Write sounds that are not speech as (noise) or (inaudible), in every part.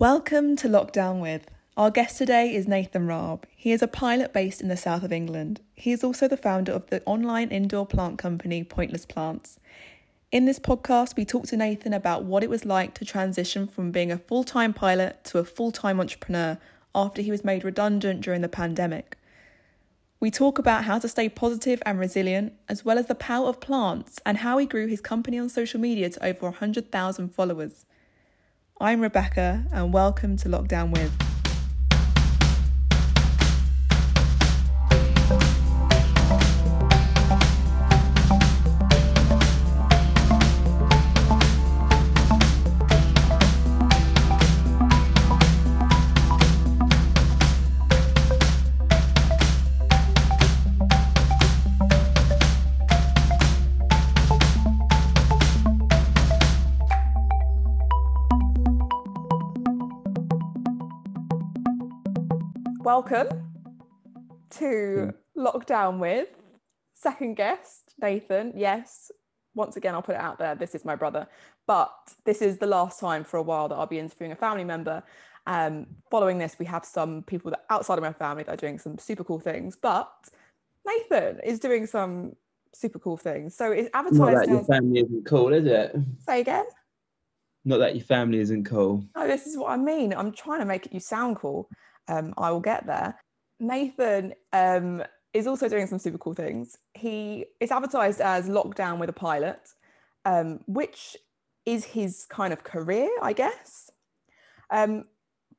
Welcome to Locked Down With. Our guest today is Nathan Raab. He is a pilot based in the south of England. He is also the founder of the online indoor plant company Pointless Plants. In this podcast, we talk to Nathan about what it was like to transition from being a full time pilot to a full time entrepreneur after he was made redundant during the pandemic. We talk about how to stay positive and resilient, as well as the power of plants and how he grew his company on social media to over 100,000 followers. I'm Rebecca, and welcome to Locked Down With. Welcome to Locked down with second guest, Nathan. Yes, once again, I'll put it out there. This is my brother, but this is the last time for a while that I'll be interviewing a family member. Um, following this, we have some people that outside of my family that are doing some super cool things, but Nathan is doing some super cool things. So it's advertised. Not that your family isn't cool, is it? Say again. Not that your family isn't cool. No, this is what I mean. I'm trying to make it you sound cool um, I will get there. Nathan um, is also doing some super cool things. He is advertised as Locked down with a Pilot, um, which is his kind of career, I guess. Um,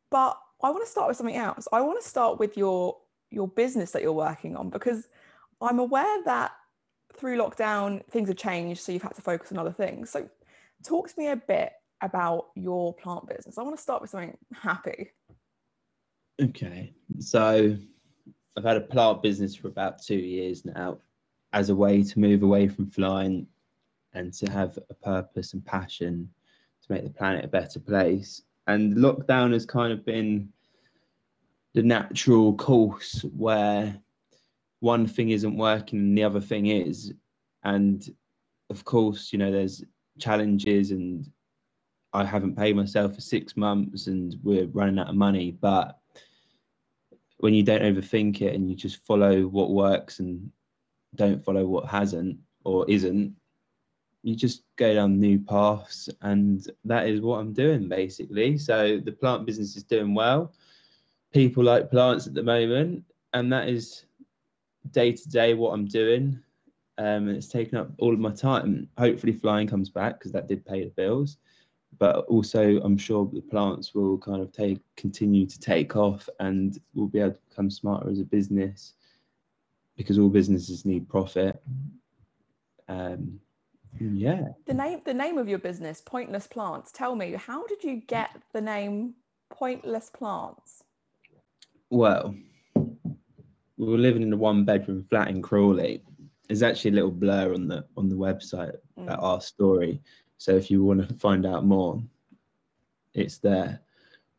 but I want to start with something else. I want to start with your your business that you're working on because I'm aware that through lockdown things have changed, so you've had to focus on other things. So, talk to me a bit about your plant business. I want to start with something happy. Okay, so I've had a plant business for about two years now as a way to move away from flying and to have a purpose and passion to make the planet a better place. And lockdown has kind of been the natural course where one thing isn't working and the other thing is. And of course, you know, there's challenges and I haven't paid myself for six months and we're running out of money. But when you don't overthink it and you just follow what works and don't follow what hasn't or isn't you just go down new paths and that is what i'm doing basically. So the plant business is doing well. People like plants at the moment and that is day to day what i'm doing um, and it's taken up all of my time. Hopefully flying comes back because that did pay the bills but also I'm sure the plants will kind of take continue to take off and we'll be able to become smarter as a business because all businesses need profit. Um, yeah. The name the name of your business, Pointless Plants. Tell me, how did you get the name Pointless Plants? Well, we were living in a one bedroom flat in Crawley. There's actually a little blur on the on the website mm. about our story. So if you want to find out more, it's there.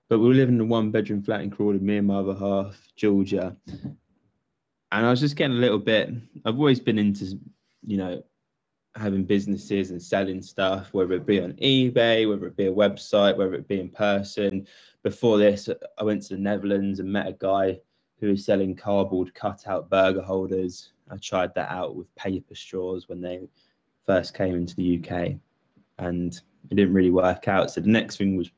But we were living in a one bedroom flat in Crawley, me and my other half, Georgia. And I was just getting a little bit, I've always been into, you know, having businesses and selling stuff, whether it be on eBay, whether it be a website, whether it be in person. Before this, I went to the Netherlands and met a guy who was selling cardboard cutout burger holders. I tried that out with paper straws when they first came into the UK and it didn't really work out. So the next thing was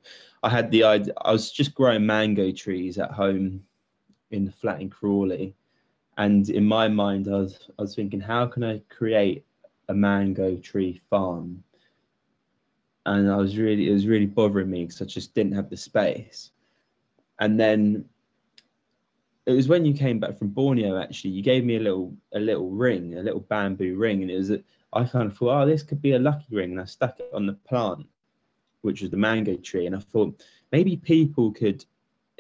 I had the idea, I was just growing mango trees at home in the flat in Crawley. And in my mind, I was, I was thinking, how can I create a mango tree farm? And I was really, it was really bothering me because I just didn't have the space. And then it was when you came back from Borneo, actually, you gave me a little, a little ring, a little bamboo ring. And it was, I kind of thought, oh, this could be a lucky ring. And I stuck it on the plant, which was the mango tree. And I thought maybe people could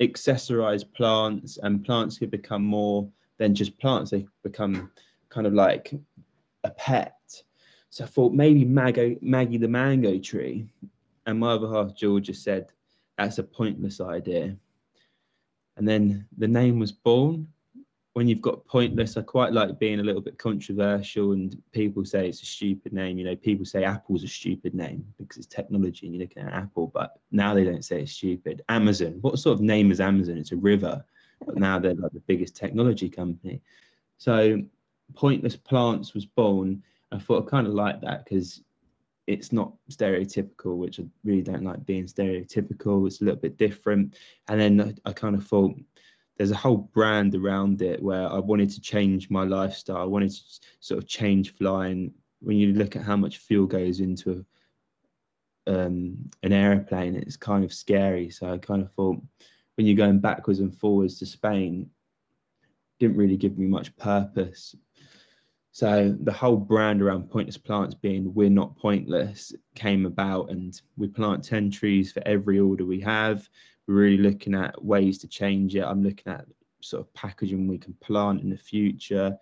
accessorize plants and plants could become more than just plants. They become kind of like a pet. So I thought maybe Maggie, Maggie the mango tree. And my other half, Georgia, said, that's a pointless idea. And then the name was born. When you've got pointless, I quite like being a little bit controversial and people say it's a stupid name. You know, people say Apple's a stupid name because it's technology and you're looking at Apple, but now they don't say it's stupid. Amazon, what sort of name is Amazon? It's a river, but now they're like the biggest technology company. So Pointless Plants was born. I thought I kind of like that because it's not stereotypical, which I really don't like being stereotypical. It's a little bit different. And then I, I kind of thought there's a whole brand around it where I wanted to change my lifestyle. I wanted to sort of change flying. When you look at how much fuel goes into um, an airplane, it's kind of scary. So I kind of thought when you're going backwards and forwards to Spain, didn't really give me much purpose. So the whole brand around pointless plants being we're not pointless came about and we plant 10 trees for every order we have. Really looking at ways to change it. I'm looking at sort of packaging we can plant in the future.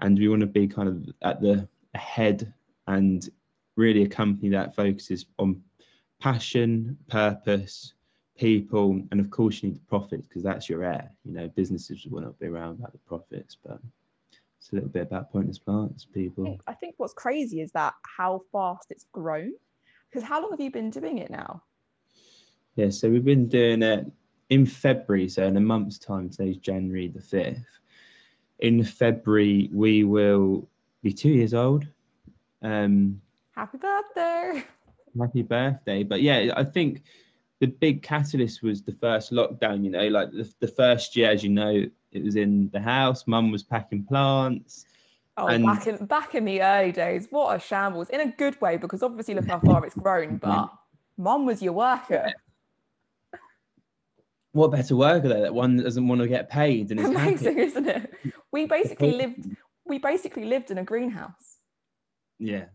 And we want to be kind of at the ahead and really a company that focuses on passion, purpose, people, and of course you need the profits because that's your air. You know, businesses will not be around about the profits, but it's a little bit about pointless plants, people. I think, I think what's crazy is that how fast it's grown. Because how long have you been doing it now? Yeah, so we've been doing it in February, so in a month's time, today's January the 5th. In February, we will be two years old. Um, happy birthday! Happy birthday. But yeah, I think the big catalyst was the first lockdown, you know, like the, the first year, as you know, it was in the house. Mum was packing plants. Oh, and... back in back in the early days, what a shambles! In a good way, because obviously look how far it's grown. (laughs) But mum was your worker. What better worker though? That one doesn't want to get paid and is amazing, happy. isn't it? We basically lived. We basically lived in a greenhouse. Yeah,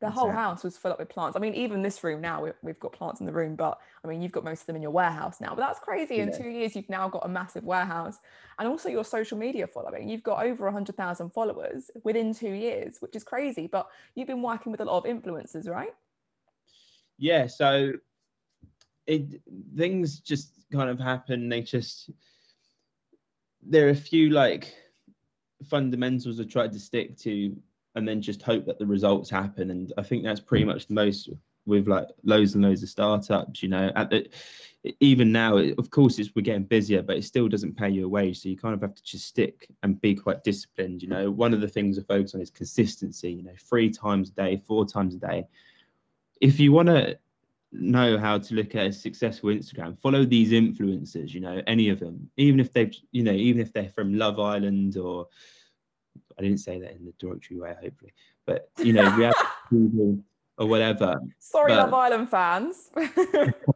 the exactly. whole house was full up with plants. I mean, even this room now, we, have got plants in the room, but I mean, you've got most of them in your warehouse now. But that's crazy. Yeah. In two years, you've now got a massive warehouse and also your social media following. You've got over 100,000 followers within two years, which is crazy. But you've been working with a lot of influencers, right? Yeah. So it things just kind of happen. They just, there are a few like fundamentals I tried to stick to and then just hope that the results happen. And I think that's pretty much the most with like loads and loads of startups. You know, at the even now, of course, it's we're getting busier, but it still doesn't pay you a wage. So you kind of have to just stick and be quite disciplined. You know, one of the things I focus on is consistency. You know, three times a day, four times a day. If you want to know how to look at a successful Instagram, follow these influencers. You know, any of them, even if they've, you know, even if they're from Love Island or I didn't say that in the derogatory way, hopefully, but you know, we have (laughs) or whatever. Sorry, but Love Island fans.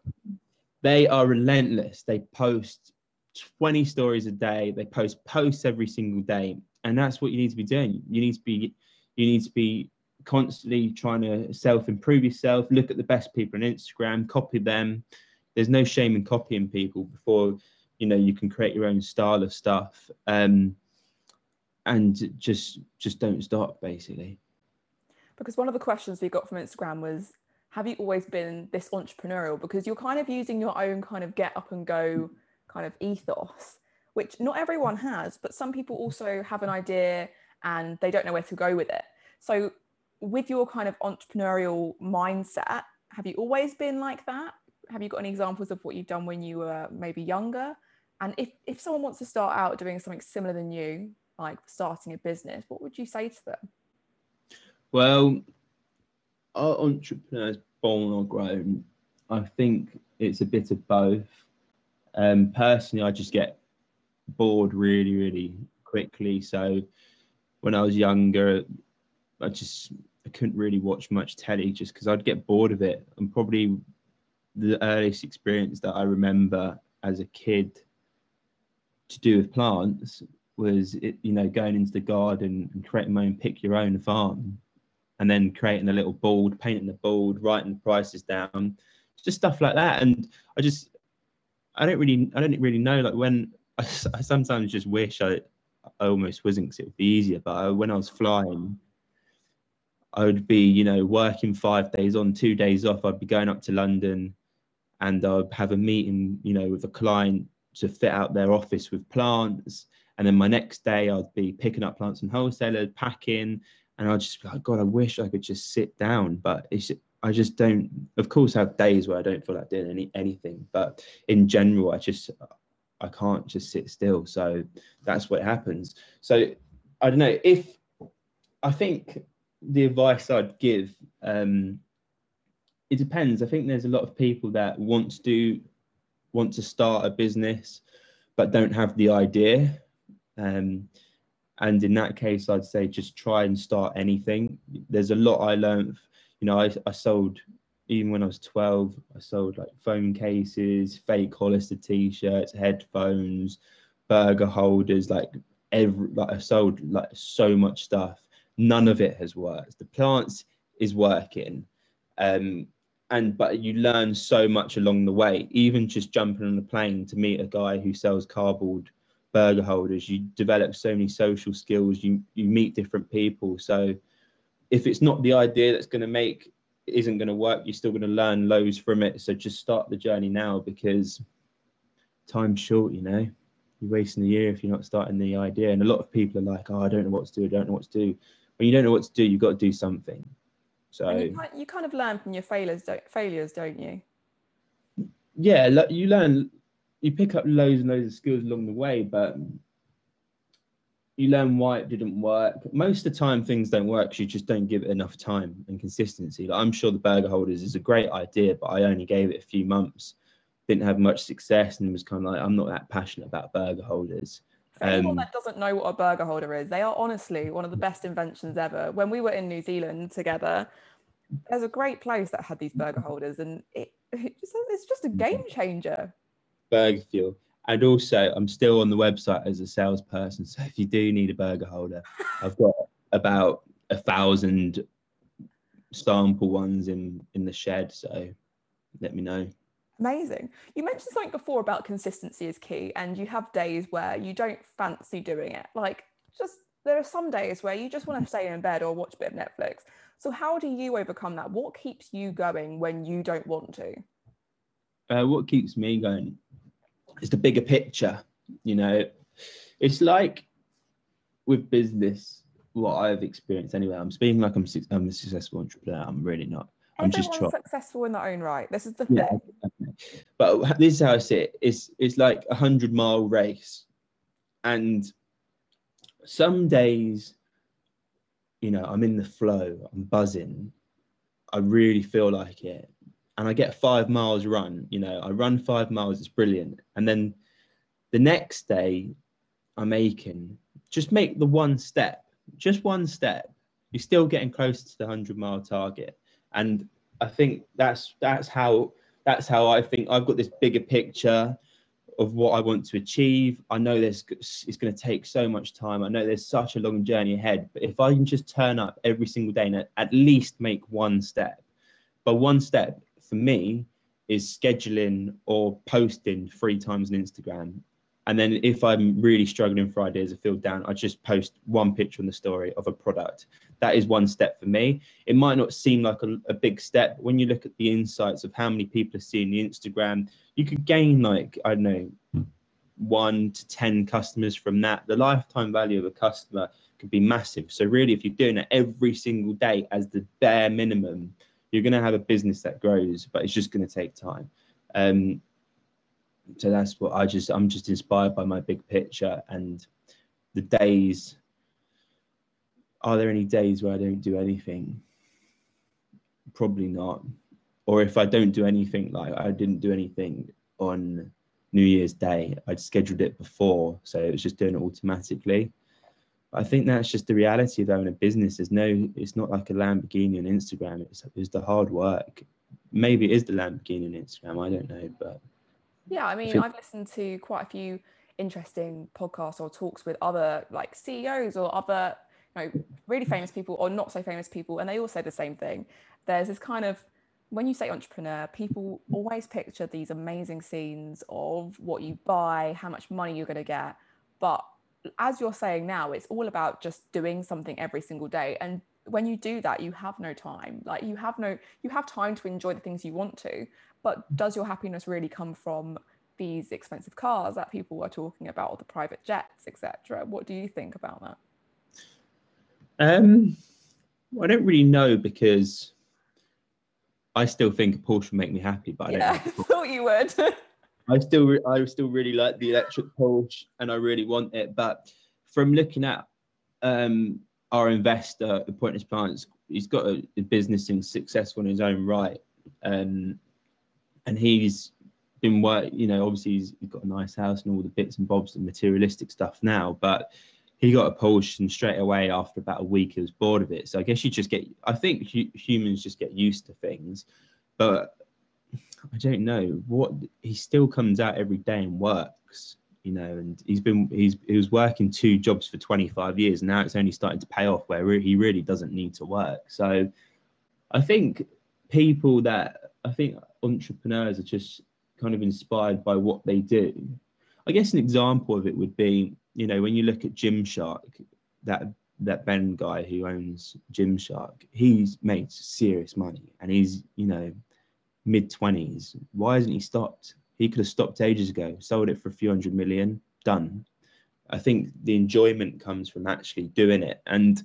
(laughs) they are relentless. They post 20 stories a day. They post posts every single day, and that's what you need to be doing. You need to be, you need to be constantly trying to self improve yourself. Look at the best people on Instagram, copy them. There's no shame in copying people before you know you can create your own style of stuff. Um, and just just don't stop basically because one of the questions we got from instagram was have you always been this entrepreneurial because you're kind of using your own kind of get up and go kind of ethos which not everyone has but some people also have an idea and they don't know where to go with it so with your kind of entrepreneurial mindset have you always been like that have you got any examples of what you've done when you were maybe younger and if, if someone wants to start out doing something similar than you like starting a business, what would you say to them? Well, are entrepreneurs born or grown? I think it's a bit of both. Um, personally, I just get bored really, really quickly. So when I was younger, I just I couldn't really watch much telly just because I'd get bored of it. And probably the earliest experience that I remember as a kid to do with plants was it, you know going into the garden and creating my own pick your own farm and then creating a little board painting the board writing the prices down just stuff like that and i just i don't really i don't really know like when i, (laughs) I sometimes just wish i i almost wasn't because it would be easier but I, when i was flying i would be you know working five days on two days off i'd be going up to london and i'd have a meeting you know with a client to fit out their office with plants And then my next day, I'd be picking up plants from wholesalers, packing, and I'd just be like, God, I wish I could just sit down, but it's I just don't. Of course, I have days where I don't feel like doing any anything, but in general, I just I can't just sit still. So that's what happens. So I don't know if I think the advice I'd give. Um, it depends. I think there's a lot of people that want to do want to start a business but don't have the idea. Um, and in that case, I'd say just try and start anything. There's a lot I learned. You know, I, I sold even when I was 12. I sold like phone cases, fake Hollister t-shirts, headphones, burger holders. Like every, like I sold like so much stuff. None of it has worked. The plants is working. Um, and but you learn so much along the way. Even just jumping on a plane to meet a guy who sells cardboard burger holders you develop so many social skills you you meet different people. So if it's not the idea that's going to make isn't going to work you're still going to learn loads from it. So just start the journey now because time's short you know? You're wasting a year if you're not starting the idea. And a lot of people are like oh i don't know what to do i don't know what to do when you don't know what to do you've got to do something so you, you, kind of learn from your failures, don't, failures, don't you? Yeah, you learn, you pick up loads and loads of skills along the way, but you learn why it didn't work. Most of the time, things don't work because you just don't give it enough time and consistency. Like, I'm sure the burger holders is a great idea, but I only gave it a few months, didn't have much success, and was kind of like, I'm not that passionate about burger holders. For anyone um, that doesn't know what a burger holder is, they are honestly one of the best inventions ever. When we were in New Zealand together, there's a great place that had these burger holders, and it, it just, it's just a game changer. BurgerFuel. And also, I'm still on the website as a salesperson. (laughs) So if you do need a burger holder, I've got about a thousand sample ones in in the shed. So let me know. Amazing. You mentioned something before about consistency is key, and you have days where you don't fancy doing it. Like, just there are some days where you just want to stay in bed or watch a bit of Netflix. So, how do you overcome that? What keeps you going when you don't want to? Uh, what keeps me going is the bigger picture. You know, it's like with business, what I've experienced anyway. I'm speaking like I'm, I'm a successful entrepreneur. I'm really not. I'm Everyone's just trying. successful in their own right. This is the yeah, thing. But this is how I see it. It's it's like a hundred mile race, and some days, you know, I'm in the flow. I'm buzzing. I really feel like it, and I get five miles run. You know, I run five miles. It's brilliant. And then the next day, I'm aching. Just make the one step. Just one step. You're still getting close to the hundred mile target and I think that's that's how that's how I think I've got this bigger picture of what I want to achieve. I know this it's going to take so much time. I know there's such a long journey ahead, but if I can just turn up every single day and at least make one step, but one step for me is scheduling or posting three times on Instagram and then if I'm really struggling for ideas, I feel down, I just post one picture on the story of a product. That is one step for me. It might not seem like a, a big step. When you look at the insights of how many people are seeing the Instagram, you could gain like, I don't know, one to 10 customers from that. The lifetime value of a customer could be massive. So really, if you're doing it every single day as the bare minimum, you're going to have a business that grows, but it's just going to take time. Um, so that's what I just I'm just inspired by my big picture and the days. Are there any days where I don't do anything? Probably not. Or if I don't do anything, like I didn't do anything on New Year's Day, I'd scheduled it before, so it was just doing it automatically. I think that's just the reality of owning a business. There's no, it's not like a Lamborghini on Instagram. It's, it's the hard work. Maybe it is the Lamborghini on Instagram. I don't know, but yeah, I mean, I've listened to quite a few interesting podcasts or talks with other like CEOs or other, you know, really famous people or not so famous people, and they all say the same thing. There's this kind of when you say entrepreneur, people always picture these amazing scenes of what you buy, how much money you're going to get. But as you're saying now, it's all about just doing something every single day. And when you do that, you have no time. Like you have no, you have time to enjoy the things you want to, but does your happiness really come from these expensive cars that people are talking about, or the private jets, etc. What do you think about that? Um, I don't really know because I still think a Porsche would make me happy, but I yeah, (laughs) don't. I thought you would. I still, re- I still really like the electric Porsche, and I really want it. But from looking at um, our investor, the Pointless Plants, he's got a, a business and successful in his own right, um, and he's been work. You know, obviously he's, got a nice house and all the bits and bobs and materialistic stuff now, but he got a Porsche and straight away after about a week he was bored of it. So I guess you just get. I think hu- humans just get used to things, but I don't know what he still comes out every day and works. You know, and he's been he's he was working two jobs for 25 years. And now it's only starting to pay off where re- he really doesn't need to work. So I think people that I think entrepreneurs are just kind of inspired by what they do. I guess an example of it would be you know, when you look at Gymshark, that that Ben guy who owns Gymshark, he's made serious money and he's, you know, mid twenties. Why hasn't he stopped? He could have stopped ages ago, sold it for a few hundred million, done. I think the enjoyment comes from actually doing it. And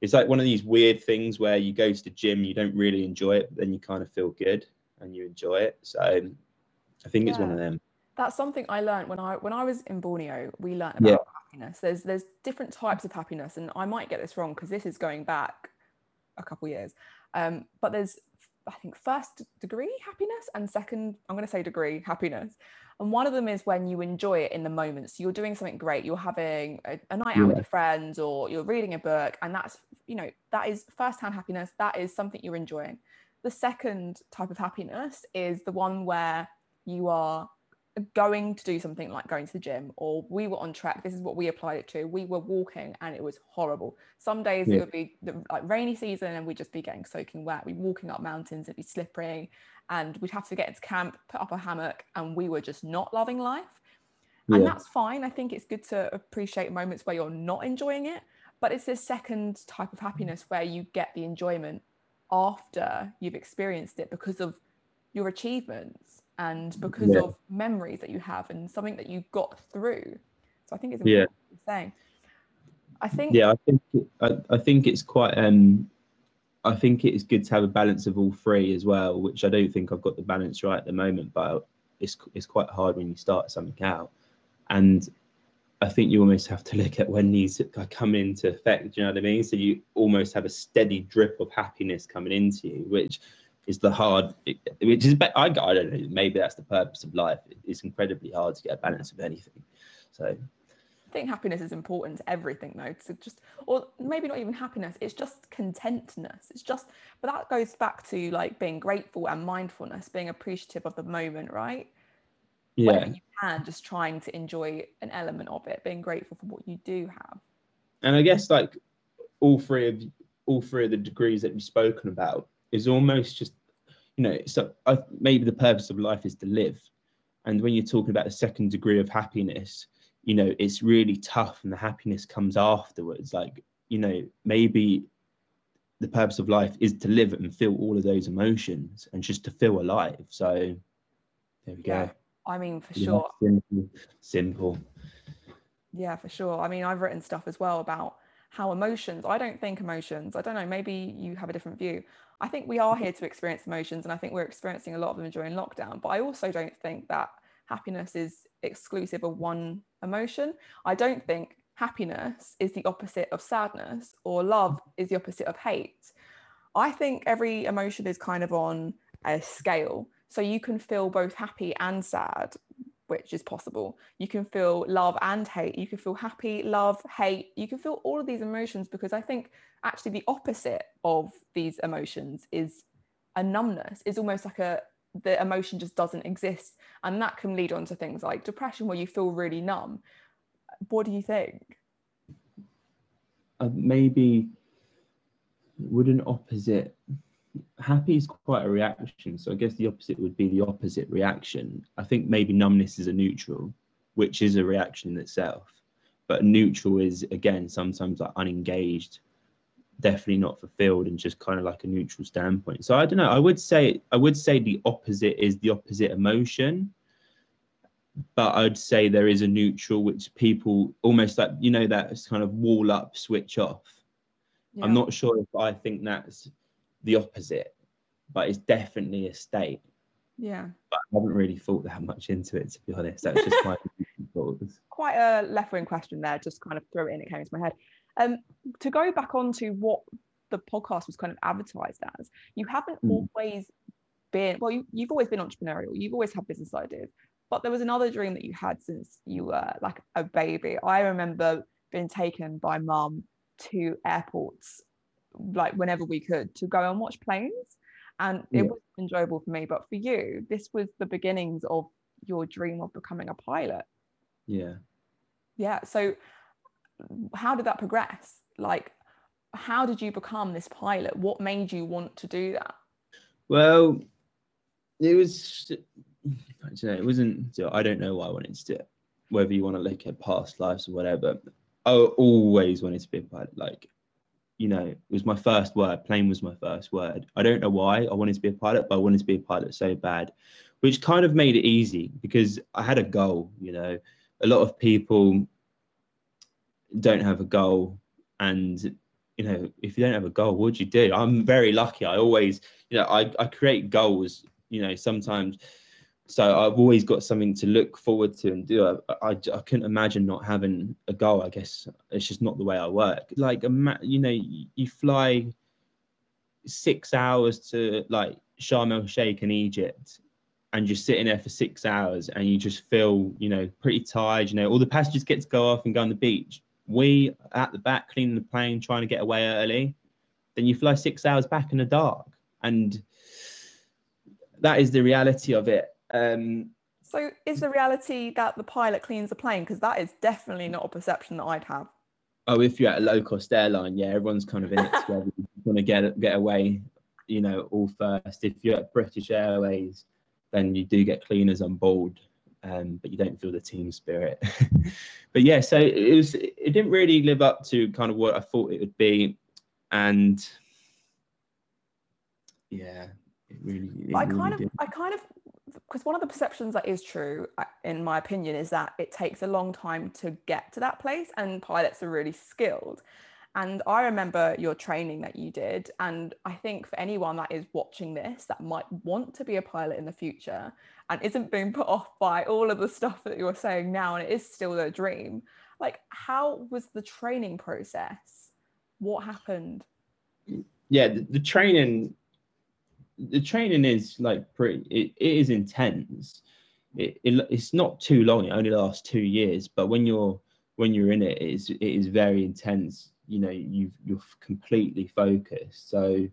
it's like one of these weird things where you go to the gym, you don't really enjoy it, but then you kind of feel good and you enjoy it. So I think it's one of them that's something I learned when I when I was in Borneo. We learned about yeah. happiness. There's there's different types of happiness, and I might get this wrong because this is going back a couple years. Um, but there's I think first degree happiness and second I'm going to say degree happiness. And one of them is when you enjoy it in the moment. So you're doing something great. You're having a, a night out with your friends, or you're reading a book, and that's you know that is first-hand happiness. That is something you're enjoying. The second type of happiness is the one where you are going to do something like going to the gym or we were on track this is what we applied it to we were walking and it was horrible some days yeah. it would be the like rainy season and we'd just be getting soaking wet we'd be walking up mountains it'd be slippery and we'd have to get into camp put up a hammock and we were just not loving life yeah. and that's fine i think it's good to appreciate moments where you're not enjoying it but it's this second type of happiness where you get the enjoyment after you've experienced it because of your achievements and because yeah. of memories that you have and something that you got through. So I think it's important yeah. saying. I think yeah, I think I, I think it's quite um I think it is good to have a balance of all three as well, which I don't think I've got the balance right at the moment, but it's it's quite hard when you start something out. And I think you almost have to (laughs) look at when these come into effect. Do you know what I mean? So you almost have a steady drip of happiness coming into you, which is the hard, which is I, I don't know. Maybe that's the purpose of life. It's incredibly hard to get a balance of anything. So I think happiness is important to everything though. To just or maybe not even happiness, it's just contentness. It's just but that goes back to like being grateful and mindfulness, being appreciative of the moment, right? Yeah. Whenever you can, just trying to enjoy an element of it, being grateful for what you do have. And I guess like all three of all three of the degrees that we've spoken about is almost just you know so I, maybe the purpose of life is to live. And when you're talking about the second degree of happiness you know it's really tough and the happiness comes afterwards. Like you know maybe the purpose of life is to live and feel all of those emotions and just to feel alive. So there we yeah, go i mean for yeah, sure. simple, simple. Yeah for sure. I mean i've written stuff as well about how emotions i don't think emotions i don't know maybe you have a different view I think we are here to experience emotions, and I think we're experiencing a lot of them during lockdown. But I also don't think that happiness is exclusive of one emotion. I don't think happiness is the opposite of sadness or love is the opposite of hate. I think every emotion is kind of on a scale. So you can feel both happy and sad, which is possible. You can feel love and hate. You can feel happy, love, hate. You can feel all of these emotions because I think actually the opposite of these emotions is a numbness is almost like a the emotion just doesn't exist and that can lead on to things like depression where you feel really numb what do you think uh, maybe would an opposite happy is quite a reaction so i guess the opposite would be the opposite reaction i think maybe numbness is a neutral which is a reaction in itself but neutral is again sometimes like unengaged definitely not fulfilled and just kind of like a neutral standpoint. So I don't know. I would say I would say the opposite is the opposite emotion. but I'd say there is a neutral which people almost like you know that kind of wall up, switch off. Yeah. I'm not sure if I think that's the opposite, but it's definitely a state. Yeah. But I haven't really thought that much into it to be honest. That's just my (laughs) thoughts. Quite a left wing question there, just kind of throw it in, it came into my head. Um, to go back on to what the podcast was kind of advertised as, you haven't mm. always been well, you, you've always been entrepreneurial, you've always had business ideas, but there was another dream that you had since you were like a baby. I remember being taken by mum to airports like whenever we could to go and watch planes. And it was enjoyable for me but for you this was the beginnings of your dream of becoming a pilot. Yeah. Yeah so how did that progress? Like how did you become this pilot? What made you want to do that? Well it was I don't know, it wasn't I don't know why I wanted to do it whether you want to look at past lives or whatever I always wanted to be a pilot like you know, it was my first word. Plane was my first word. I don't know why I wanted to be a pilot, but I wanted to be a pilot so bad, which kind of made it easy because I had a goal. You know, a lot of people don't have a goal, and you know, if you don't have a goal, what do you do? I'm very lucky. I always, you know, I, I create goals. You know, sometimes so I've always got something to look forward to and do. I, I, I, couldn't imagine not having a goal. I guess it's just not the way I work. Like, you know, you, fly six hours to like Sharm el Sheikh in Egypt, and you're sitting there for six hours, and you just feel, you know, pretty tired. You know, all the passengers get to go off and go on the beach. We at the back cleaning the plane, trying to get away early. Then you fly six hours back in the dark, and that is the reality of it um, so is the reality that the pilot cleans the plane? Because that is definitely not a perception that I'd have. Oh, if you're at a low cost airline, yeah, everyone's kind of in it together. (laughs) you want to get get away, you know, all first. If you're at British Airways, then you do get cleaners on board, um, but you don't feel the team spirit. (laughs) but yeah, so it was. It didn't really live up to kind of what I thought it would be, and yeah, it really. It I really kind did. of, I kind of because one of the perceptions that is true uh, in my opinion is that it takes a long time to get to that place and pilots are really skilled. And i remember your training that you did and i think for anyone that is watching this that might want to be a pilot in the future and isn't being put off by all of the stuff that you're saying now and it is still their dream like how was the training process? What happened? Yeah the, the training the training is like pretty it, it is intense. It, it, it's not too long it only lasts two years but when you're when you're in it it is it is very intense. You know you you're completely focused. So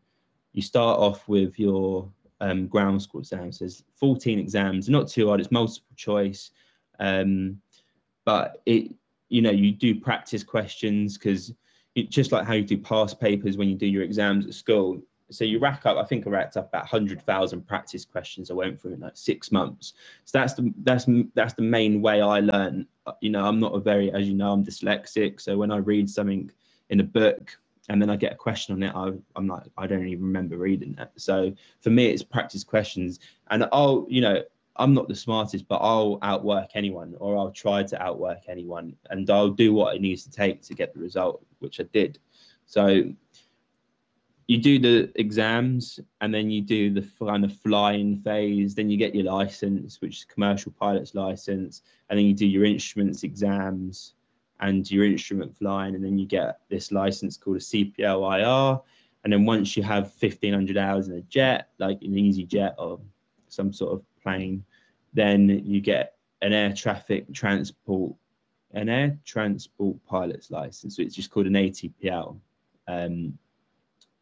you start off with your um, ground school exams. There's 14 exams not too hard it's multiple choice. Um, but it you know you do practice questions because just like how you do past papers when you do your exams at school so you rack up i think i racked up about 100000 practice questions i went through in like six months. So that's the that's that's the main way i learn. Uh, you know i'm not a very as you know i'm dyslexic. So when i read something in a book and then i get a question on it I, i'm like i don't even remember reading that. So for me it's practice questions. And i'll you know i'm not the smartest but i'll outwork anyone or i'll try to outwork anyone and i'll do what it needs to take to get the result which i did. So you do the exams and then you do the kind of flying phase then you get your license which is commercial pilot's license and then you do your instruments exams and your instrument flying and then you get this license called a cplir and then once you have 1500 hours in a jet like an easy jet or some sort of plane then you get an air traffic transport an air transport pilot's license which is just called an atpl um,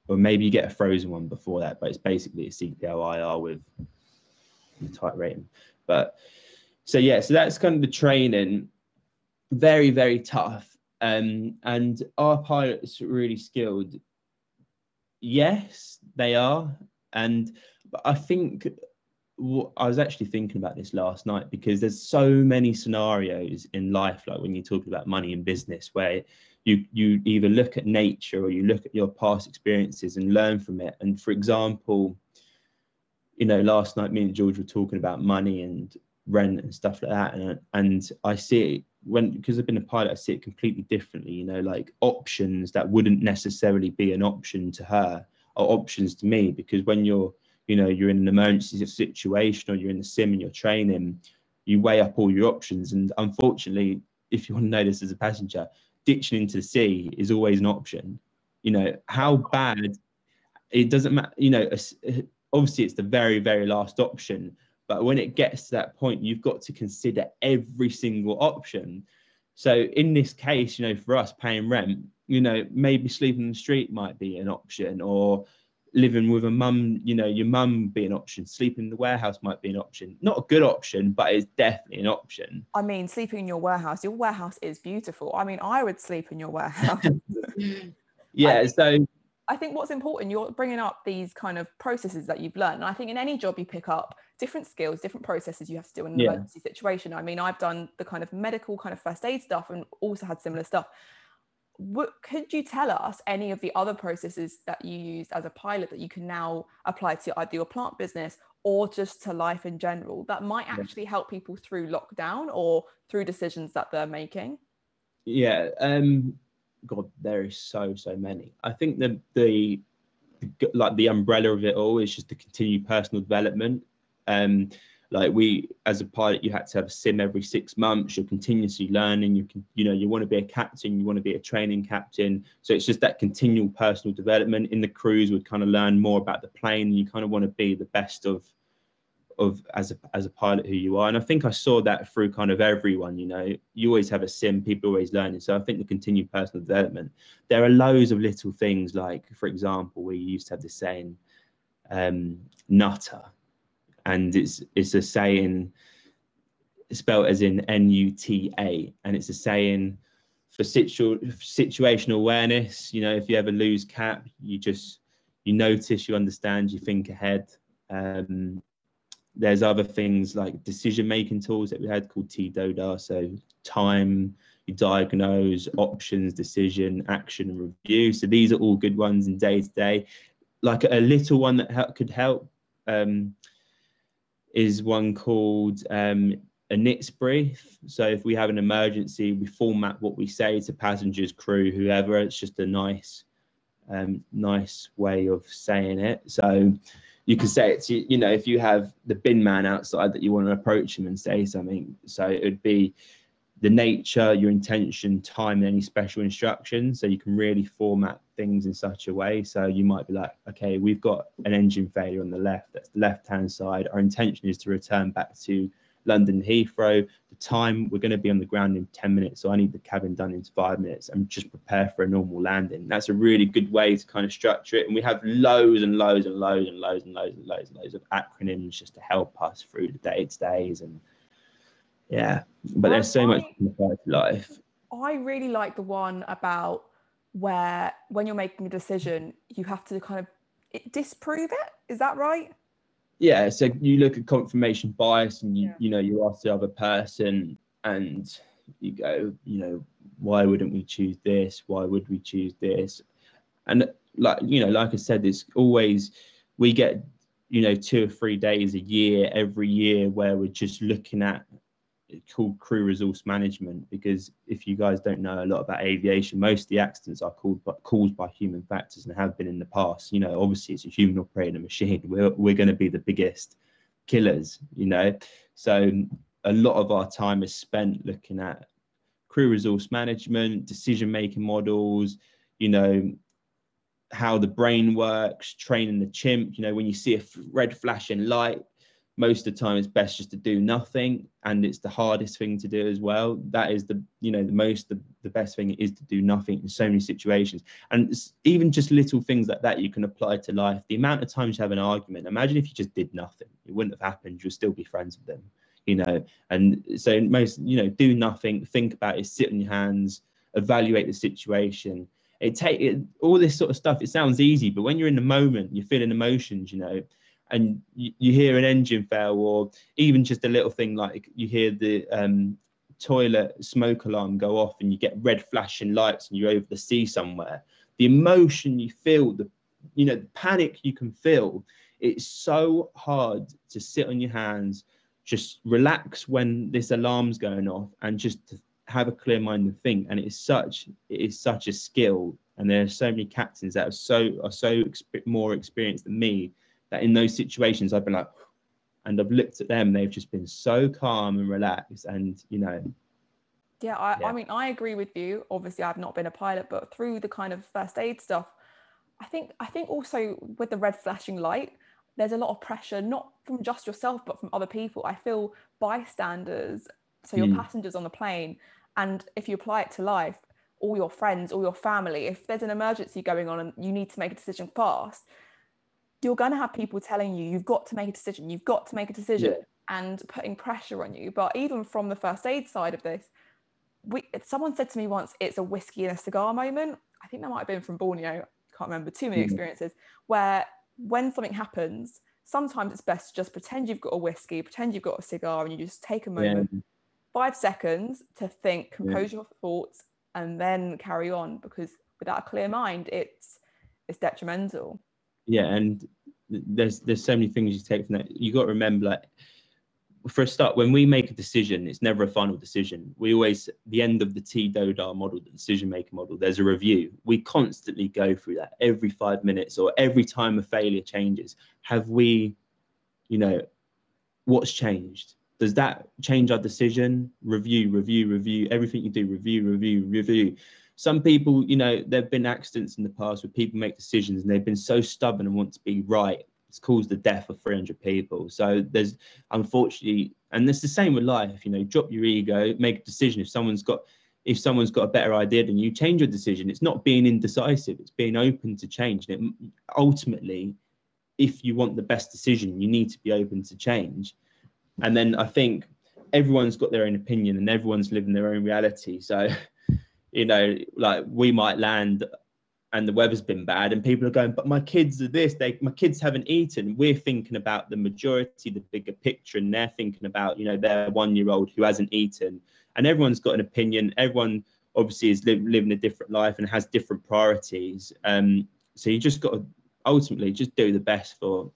or maybe you get a frozen one before that, but it's basically a CPLIR with a type rating. But so yeah, so that's kind of the training. Very, very tough. Um, and our pilots really skilled. Yes, they are. And but I think I was actually thinking about this last night because there's so many scenarios in life, like when you're talking about money and business, where you you either look at nature or you look at your past experiences and learn from it and for example you know last night me and george were talking about money and rent and stuff like that. And and I see it when because I've been a pilot, I see it completely differently. You know, like options that wouldn't necessarily be an option to her are options to me because when you're you know you're in an emergency situation or you're in the sim and you're training, you weigh up all your options. And unfortunately, if you want to know this as a passenger, ditching into the sea is always an option. You know how bad it doesn't matter. You know, obviously it's the very very last option but when it gets to that point, you've got to consider every single option. So in this case, you know, for us paying rent, you know, maybe sleeping in the street might be an option, or living with a mum, you know, your mum be an option. Sleeping in the warehouse might be an option. Not a good option, but it's definitely an option. I mean, sleeping in your warehouse, your warehouse is beautiful. I mean, I would sleep in your warehouse. (laughs) (laughs) yeah, I so I think what's important, you're bringing up these kind of processes that you've learned. And I think in any job you pick up, different skills, different processes you have to do in an yeah. emergency situation. I mean, I've done the kind of medical kind of first aid stuff and also had similar stuff. What, could you tell us any of the other processes that you used as a pilot that you can now apply to either your plant business or just to life in general that might actually help people through lockdown or through decisions that they're making? Yeah, um, God, there is so so many. I think the the like the umbrella of it all is just the continued personal development. Um, like we as a pilot, you had to have a sim every six months. You're continuously learning. You can, you know, you want to be a captain. You want to be a training captain. So it's just that continual personal development. In the crews, would kind of learn more about the plane. and You kind of want to be the best of of as a as a pilot who you are and i think i saw that through kind of everyone you know you always have a sim people always learning so i think the continued personal development there are loads of little things like for example we used to have this saying um, nutter and it's it's a saying spelled as in n-u-t-a and it's a saying for situ- situational awareness you know if you ever lose cap you just you notice you understand you think ahead um, there's other things like decision making tools that we had called TDODAR. So time, you diagnose, options, decision, action, and review. So these are all good ones in day to day. Like a little one that could help um, is one called um, a NITS brief. So if we have an emergency, we format what we say to passengers, crew, whoever. It's just a nice, um, nice way of saying it. So you can say it's you know if you have the bin man outside that you want to approach him and say something so it would be the nature your intention time and any special instructions so you can really format things in such a way so you might be like okay we've got an engine failure on the left that's the left hand side our intention is to return back to London Heathrow. The time we're going to be on the ground in 10 minutes, so I need the cabin done in five minutes and just prepare for a normal landing. That's a really good way to kind of structure it. And we have loads and loads and loads and loads and loads and loads and loads of acronyms just to help us through the day to days. And yeah, but there's so much life. I really like the one about where when you're making a decision, you have to kind of disprove it. Is that right? yeah so you look at confirmation bias and you yeah. you know you ask the other person and you go you know why wouldn't we choose this why would we choose this and like you know like i said it's always we get you know two or three days a year every year where we're just looking at called crew resource management because if you guys don't know a lot about aviation, most of the accidents are called but caused by human factors and have been in the past. You know, obviously it's a human operating a machine. (laughs) We're we're going to be the biggest killers. You know, so a lot of our time is spent looking at crew resource management, decision making models. You know, how the brain works, training the chimp. You know, when you see a red flashing light, most of the time it's best just to do nothing and it's the hardest thing to do as well. That is the you know the most the, the best thing is to do nothing in so many situations. And even just little things like that you can apply to life. The amount of times you have an argument imagine if you just did nothing. It wouldn't have happened. You'll still be friends with them you know? And so most you know do nothing think about it sit on your hands evaluate the situation. It take it, all this sort of stuff it sounds easy but when you're in the moment you're feeling emotions you know and you, you hear an engine fail or even just a little thing like you hear the um, toilet smoke alarm go off and you get red flashing lights and you're over the sea somewhere. The emotion you feel the you know the panic you can feel it's so hard to sit on your hands just relax when this alarm's going off and just have a clear mind and think. And it is such it is such a skill. And there are so many captains that are so are so exp- more experienced than me that in those situations i've been like and i've looked at them they've just been so calm and relaxed and you know yeah I, Yeah. I mean i agree with you obviously i've not been a pilot but through the kind of first aid stuff i think i think also with the red flashing light there's a lot of pressure not from just yourself but from other people i feel bystanders so your Mm. passengers on the plane and if you apply it to life all your friends all your family if there's an emergency going on and you need to make a decision fast you're going to have people telling you you've got to make a decision. You've got to make a decision Yeah. and putting pressure on you. But even from the first aid side of this we someone said to me once it's a whiskey and a cigar moment. I think that might have been from borneo. Can't remember too many Mhm. experiences where when something happens sometimes it's best to just pretend you've got a whiskey pretend you've got a cigar and you just take a yeah, moment five seconds to think compose your thoughts and then carry on because without a clear mind it's it's detrimental yeah and there's there's so many things you take from that. You got to remember like for a start when we make a decision it's never a final decision. We always the end of the TDODAR model the decision maker model there's a review. We constantly go through that. Every five minutes or every time a failure changes have we you know what's changed? Does that change our decision? Review review review. Everything you do review review review some people you know there have been accidents in the past where people make decisions and they've been so stubborn and want to be right it's caused the death of 300 people. So there's unfortunately and it's the same with life you know drop your ego make a decision. If someone's got if someone's got a better idea than you change your decision. It's not being indecisive it's being open to change. And it, ultimately if you want the best decision you need to be open to change. And then i think everyone's got their own opinion and everyone's living their own reality. So (laughs) you know like we might land and the weather's been bad and people are going but my kids are this they my kids haven't eaten. We're thinking about the majority the bigger picture and they're thinking about you know their one year old who hasn't eaten. And everyone's got an opinion. Everyone obviously is li- living a different life and has different priorities. Um so you just got to ultimately just do the best for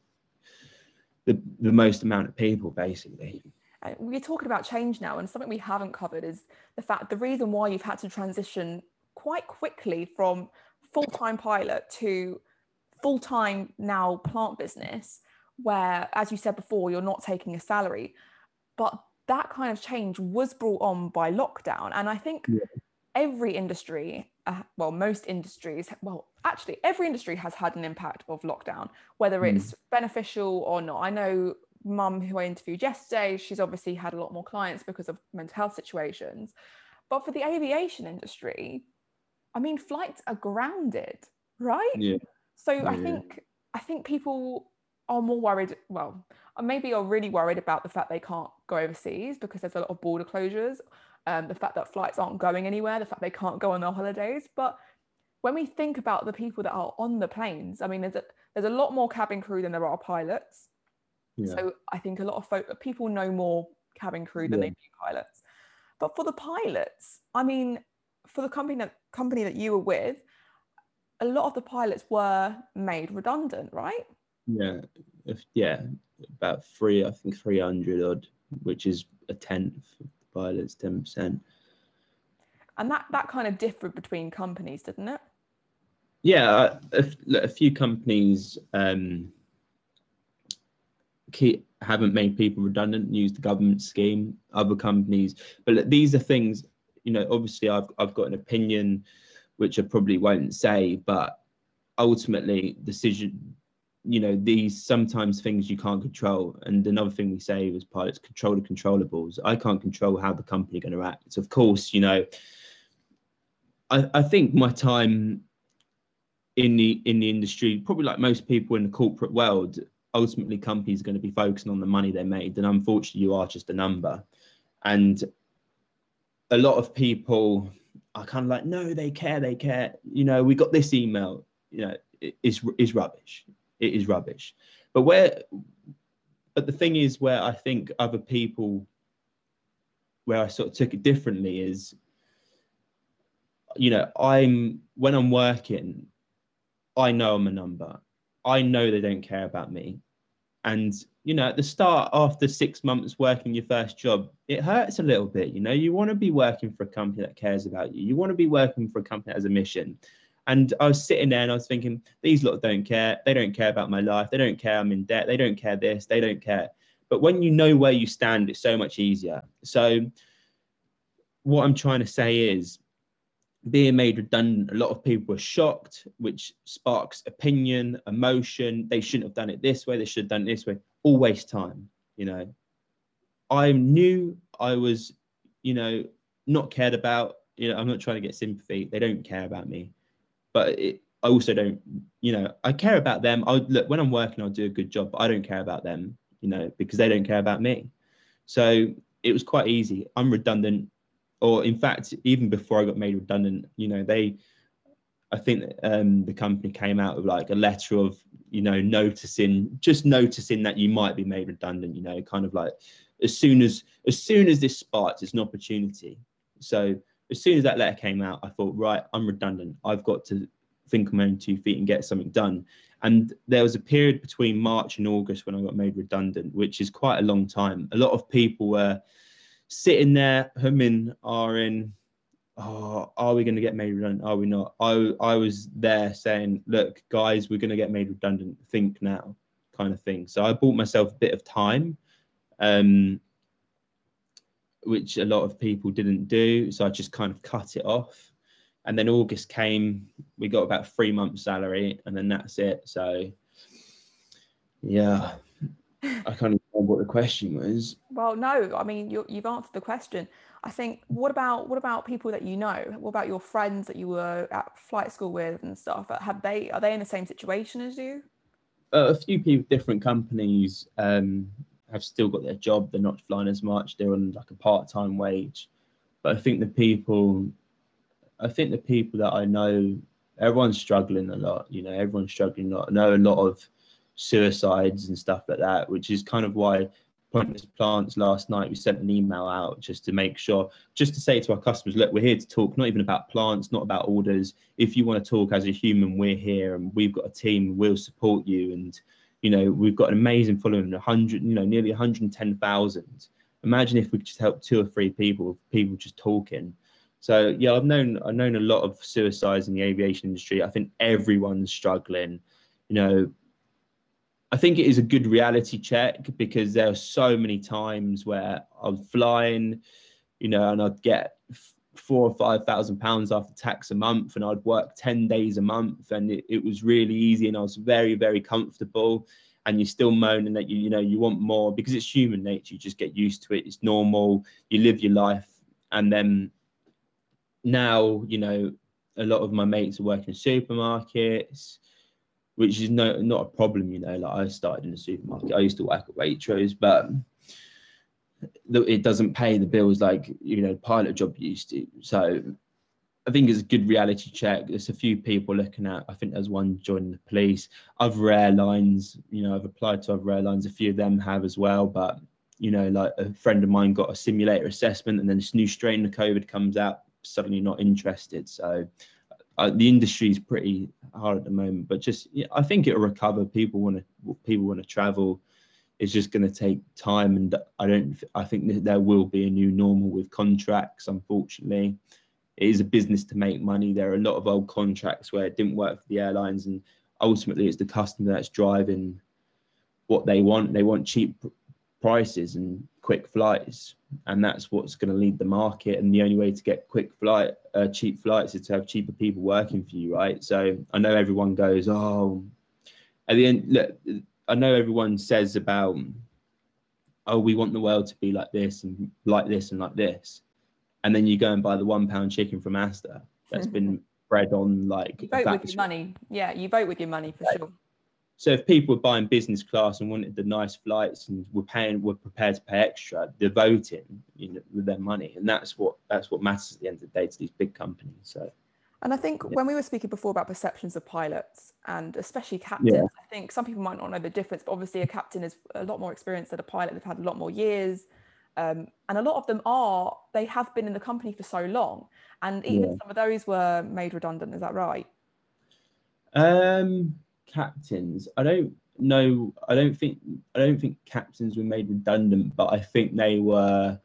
the the most amount of people basically Uh, we're talking about change now, and something we haven't covered is the fact the reason why you've had to transition quite quickly from full time pilot to full time now plant business, where, as you said before, you're not taking a salary. But that kind of change was brought on by lockdown. And I think Yeah. every industry, uh, well, most industries, well, actually, every industry has had an impact of lockdown, whether Mm. it's beneficial or not. I know mum who I interviewed yesterday, she's obviously had a lot more clients because of mental health situations. But for the aviation industry, I mean, flights are grounded, right? yeah So I Yeah. think I think people are more worried. Well, uh, maybe are really worried about the fact they can't go overseas because there's a lot of border closures, um, the fact that flights aren't going anywhere, the fact they can't go on their holidays. But when we think about the people that are on the planes, I mean, there's a, there's a lot more cabin crew than there are pilots. Yeah So I think a lot of folk, people know more cabin crew than they do pilots. But for the pilots, I mean, for the company that company that you were with, a lot of the pilots were made redundant, right? Yeah, if, yeah, about three, I think 300 odd, which is a tenth of the pilots, 10%. And that that kind of differed between companies, didn't it? Yeah, a, a few companies um, keep, haven't made people redundant, use the government scheme, other companies, but these are things, you know, obviously I've, I've got an opinion, which I probably won't say, but ultimately decision, you know, these sometimes things you can't control. And another thing we say as pilots, control the controllables. I can't control how the company going to act. Of course, you know, I, I think my time in the in the industry, probably like most people in the corporate world, ultimately companies are going to be focusing on the money they made. And unfortunately, you are just a number. And a lot of people are kind of like, no, they care, they care. You know, we got this email. You know, it is is rubbish. It is rubbish. But where, but the thing is, where I think other people, where I sort of took it differently is, you know, I'm when I'm working, I know I'm a number. I know they don't care about me. And you know, at the start, after six months working your first job, it hurts a little bit. You know, you want to be working for a company that cares about you. You want to be working for a company that has a mission. And I was sitting there and I was thinking, these lot don't care. They don't care about my life. They don't care I'm in debt. They don't care this. They don't care. But when you know where you stand, it's so much easier. So, what I'm trying to say is, being made redundant, a lot of people were shocked, which sparks opinion, emotion. They shouldn't have done it this way. They should have done it this way. All waste time. You know, I knew I was, you know, not cared about. You know, I'm not trying to get sympathy. They don't care about me, but it, I also don't. You know, I care about them. I look when I'm working, I'll do a good job, but I don't care about them. You know, because they don't care about me. So it was quite easy. I'm redundant or in fact, even before I got made redundant, you know, they, I think um, the company came out with like a letter of, you know, noticing, just noticing that you might be made redundant, you know, kind of like as soon as, as soon as this sparks, it's an opportunity. So as soon as that letter came out, I thought, right, I'm redundant. I've got to think on my own two feet and get something done. And there was a period between March and August when I got made redundant, which is quite a long time. A lot of people were, sitting there humming are in oh, are we going to get made redundant? Are we not? I, I was there saying, look, guys, we're going to get made redundant. Think now, kind of thing. So I bought myself a bit of time, um, which a lot of people didn't do. So I just kind of cut it off. And then August came, we got about three months' salary, and then that's it. So, yeah, I remember what the question was. Well, no, I mean you have answered the question. I think what about what about people that you know? What about your friends that you were at flight school with and stuff? Have they are they in the same situation as you? Uh, a few people, different companies, um, have still got their job. They're not flying as much. They're on like a part-time wage. But I think the people, I think the people that I know, everyone's struggling a lot. You know, everyone's struggling a lot. I know a lot of suicides and stuff like that, which is kind of why Pointless Plants last night we sent an email out just to make sure, just to say to our customers, look, we're here to talk, not even about plants, not about orders. If you want to talk as a human, we're here and we've got a team, we'll support you. And, you know, we've got an amazing following, 100, you know, nearly 110,000. Imagine if we could just help two or three people, people just talking. So yeah, I've known I've known a lot of suicides in the aviation industry. I think everyone's struggling. You know, I think it is a good reality check because there are so many times where I'm flying, you know, and I'd get four or five thousand pounds after tax a month, and I'd work ten days a month, and it, it was really easy, and I was very, very comfortable. And you're still moaning that you, you know, you want more because it's human nature. You just get used to it. It's normal. You live your life, and then now, you know, a lot of my mates are working in supermarkets which is no not a problem. You know, like I started in a supermarket. I used to work at Waitrose, but it doesn't pay the bills like you know pilot job used to. So I think it's a good reality check. There's a few people looking at. I think there's one joining the police. Other airlines, you know, I've applied to other airlines. A few of them have as well, but you know, like a friend of mine got a simulator assessment, and then this new strain of COVID comes out. Suddenly not interested. So uh, the industry is pretty hard at the moment, but just yeah, I think it'll recover. People want to people want to travel. It's just going to take time, and I don't. I think there will be a new normal with contracts. Unfortunately, it is a business to make money. There are a lot of old contracts where it didn't work for the airlines, and ultimately, it's the customer that's driving what they want. They want cheap prices and quick flights and that's what's going to lead the market. And the only way to get quick flight uh, cheap flights is to have cheaper people working for you right? So i know everyone goes oh. At the end look i know everyone says about oh we want the world to be like this and like this and like this. And then you go and buy the one pound chicken from Asda that's been (laughs) bred on like you vote with your money. Yeah you vote with your money for sure so if people were buying business class and wanted the nice flights and were paying, were prepared to pay extra, they're voting, you know, with their money, and that's what that's what matters at the end of the day to these big companies. So. And I think yeah. when we were speaking before about perceptions of pilots and especially captains, yeah. I think some people might not know the difference, but obviously a captain is a lot more experienced than a pilot. They've had a lot more years. Um, and a lot of them are, they have been in the company for so long. And even yeah. some of those were made redundant. Is that right? Um, captains. I don't. know. I don't think I don't think captains were made redundant, but I think they were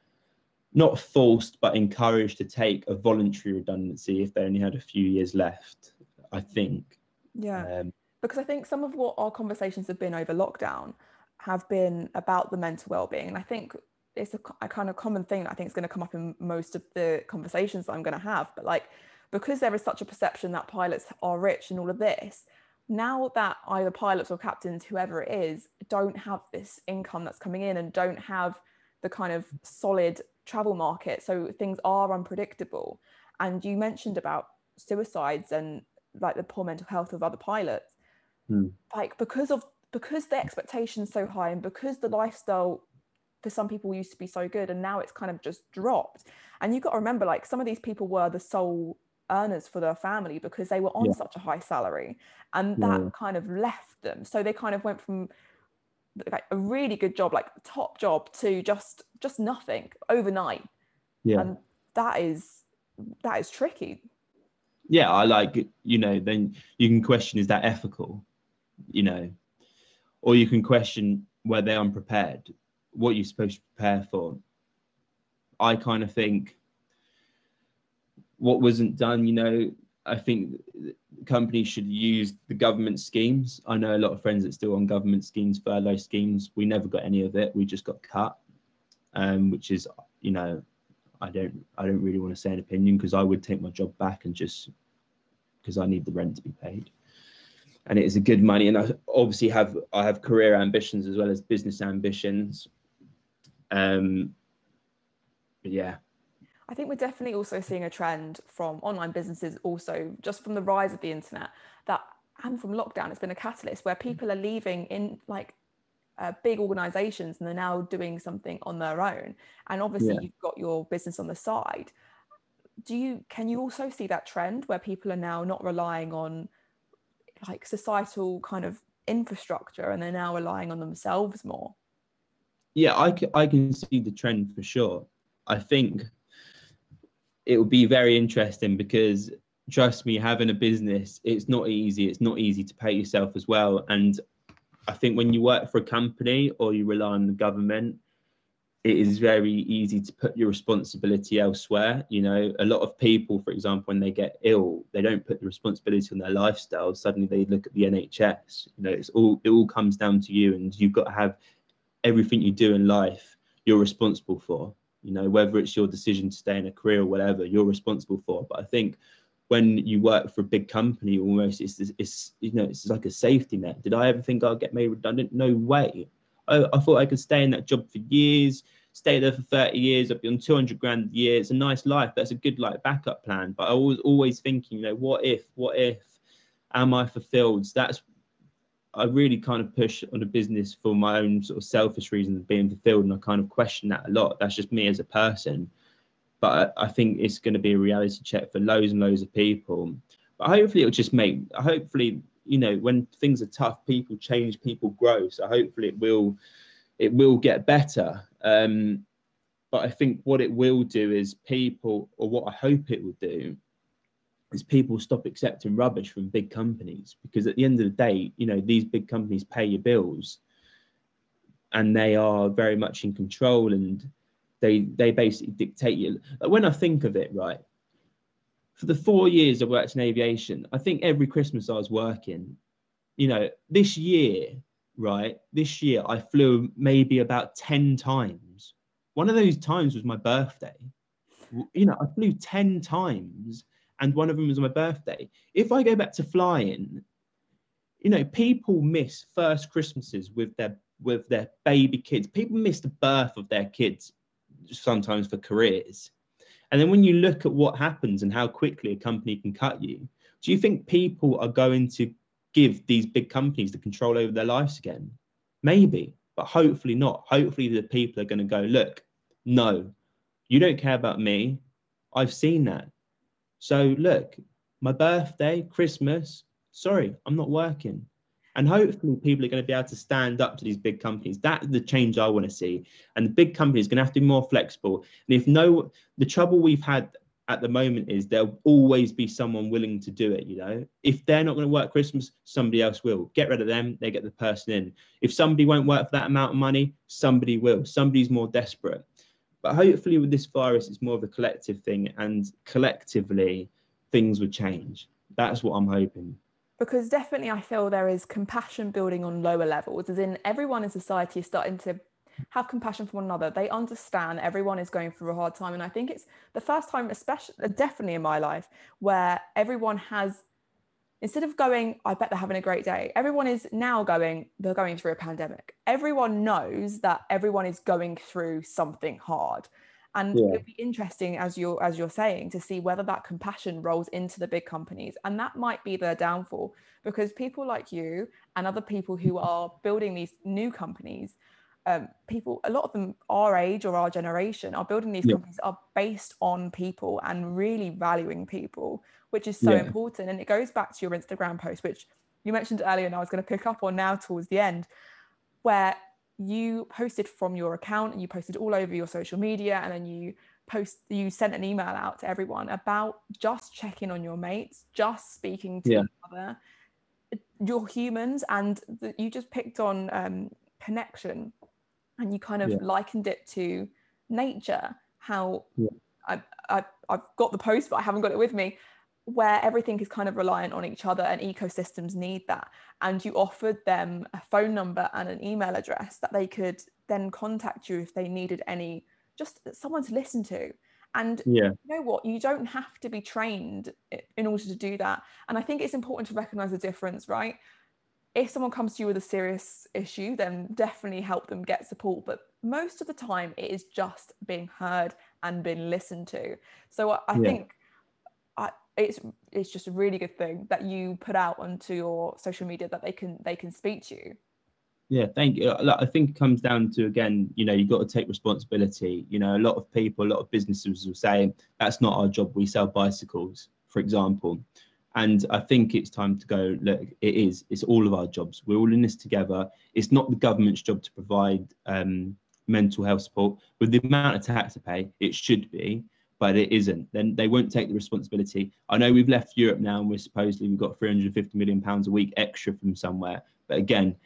not forced but encouraged to take a voluntary redundancy if they only had a few years left. I think. Yeah. Um, because I think some of what our conversations have been over lockdown have been about the mental well-being, and I think it's a, a kind of common thing that I think is going to come up in most of the conversations that I'm going to have. But like, because there is such a perception that pilots are rich and all of this, now that either pilots or captains, whoever it is, don't have this income that's coming in and don't have the kind of solid travel market, so things are unpredictable. And you mentioned about suicides and like the poor mental health of other pilots. Hmm. Like because of because the expectations so high and because the lifestyle for some people used to be so good and now it's kind of just dropped. And you've got to remember, like some of these people were the sole earners for their family because they were on yeah. such a high salary and that yeah. kind of left them. So they kind of went from like a really good job like top job to just just nothing overnight. Yeah. And that is that is tricky. Yeah i like you know then you can question is that ethical? You know or you can question were they unprepared? What you're supposed to prepare for? I kind of think what wasn't done, you know, I think companies should use the government schemes. I know a lot of friends that still on government schemes, furlough schemes. We never got any of it. We just got cut, um, which is, you know, I don't, I don't really want to say an opinion because I would take my job back and just because I need the rent to be paid, and it is a good money. And I obviously have, I have career ambitions as well as business ambitions. Um, yeah, I think we're definitely also seeing a trend from online businesses, also just from the rise of the internet, that and from lockdown, it's been a catalyst where people are leaving in like uh, big organizations and they're now doing something on their own. And obviously, yeah. you've got your business on the side. Do you can you also see that trend where people are now not relying on like societal kind of infrastructure and they're now relying on themselves more? Yeah, I can, I can see the trend for sure. I think it will be very interesting because trust me, having a business, it's not easy. It's not easy to pay yourself as well. And I think when you work for a company or you rely on the government, it is very easy to put your responsibility elsewhere. You know, a lot of people, for example, when they get ill, they don't put the responsibility on their lifestyle. Suddenly they look at the NHS. You know, it's all it all comes down to you, and you've got to have everything you do in life you're responsible for you know whether it's your decision to stay in a career or whatever you're responsible for. But i think when you work for a big company almost it's, it's you know it's like a safety net. Did i ever think i'd get made redundant? No way. I, I thought i could stay in that job for years stay there for 30 years i'd be on 200 grand a year. It's a nice life that's a good like backup plan. But i was always thinking you know what if what if am i fulfilled? That's I really kind of push on a business for my own sort of selfish reasons of being fulfilled, and I kind of question that a lot. That's just me as a person, but I, I think it's going to be a reality check for loads and loads of people. But hopefully, it'll just make. Hopefully, you know, when things are tough, people change, people grow. So hopefully, it will, it will get better. Um, but I think what it will do is people, or what I hope it will do, is people stop accepting rubbish from big companies because at the end of the day, you know, these big companies pay your bills and they are very much in control and they they basically dictate you. When I think of it, right, for the four years I worked in aviation, I think every Christmas I was working, you know, this year, right, this year I flew maybe about 10 times. One of those times was my birthday. You know, I flew 10 times and one of them was my birthday. If I go back to flying, you know, people miss first Christmases with their with their baby kids. People miss the birth of their kids sometimes for careers. And then when you look at what happens and how quickly a company can cut you, do you think people are going to give these big companies the control over their lives again? Maybe, but hopefully not. Hopefully the people are going to go, look, no, you don't care about me. I've seen that. So look, my birthday, Christmas, sorry, I'm not working. And hopefully people are going to be able to stand up to these big companies. That's the change I want to see. And the big companies are going to have to be more flexible. And if no, the trouble we've had at the moment is there'll always be someone willing to do it. You know, if they're not going to work Christmas, somebody else will. Get rid of them, they get the person in. If somebody won't work for that amount of money, somebody will. Somebody's more desperate. But hopefully, with this virus, it's more of a collective thing, and collectively, things would change. That's what I'm hoping. Because definitely, I feel there is compassion building on lower levels, as in everyone in society is starting to have compassion for one another. They understand everyone is going through a hard time. And I think it's the first time, especially definitely in my life, where everyone has, instead of going, I bet they're having a great day, everyone is now going, they're going through a pandemic. Everyone knows that everyone is going through something hard. And yeah. it'd be interesting, as you're as you're saying, to see whether that compassion rolls into the big companies, and that might be their downfall because people like you and other people who are building these new companies um, people, a lot of them our age or our generation are building these yeah. companies are based on people and really valuing people, which is so yeah. important. And it goes back to your Instagram post, which you mentioned earlier, and I was going to pick up on now towards the end, where you posted from your account and you posted all over your social media, and then you post you sent an email out to everyone about just checking on your mates, just speaking to yeah. each other. You're humans, and the, you just picked on um, connection and you kind of yeah. likened it to nature how yeah. I, I, I've got the post but I haven't got it with me where everything is kind of reliant on each other and ecosystems need that and you offered them a phone number and an email address that they could then contact you if they needed any just someone to listen to and yeah. you know what you don't have to be trained in order to do that and i think it's important to recognize the difference right if someone comes to you with a serious issue, then definitely help them get support. But most of the time, it is just being heard and being listened to. So I, yeah. think I, it's it's just a really good thing that you put out onto your social media that they can they can speak to you. Yeah, thank you. I think it comes down to again, you know, you've got to take responsibility. You know, a lot of people, a lot of businesses will say that's not our job. We sell bicycles, for example. And I think it's time to go, look, it is, it's all of our jobs. We're all in this together. It's not the government's job to provide um, mental health support. With the amount of tax to pay, it should be, but it isn't. Then they won't take the responsibility. I know we've left Europe now and we're supposedly, we've got 350 million pounds a week extra from somewhere. But again,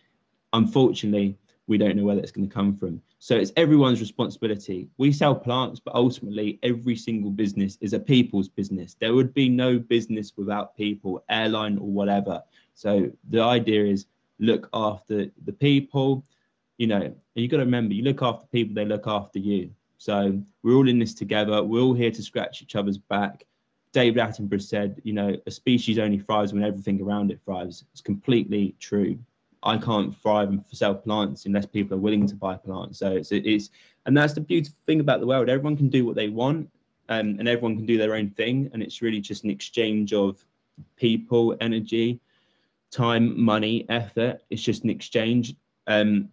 unfortunately, we don't know where that's going to come from. So it's everyone's responsibility. We sell plants, but ultimately, every single business is a people's business. There would be no business without people, airline or whatever. So the idea is look after the people. You know, you got to remember, you look after people, they look after you. So we're all in this together. We're all here to scratch each other's back. David Attenborough said, you know, a species only thrives when everything around it thrives. It's completely true. I can't thrive and sell plants unless people are willing to buy plants. So it's it's and that's the beautiful thing about the world. Everyone can do what they want, um, and everyone can do their own thing, and it's really just an exchange of people, energy, time, money, effort. It's just an exchange. Um,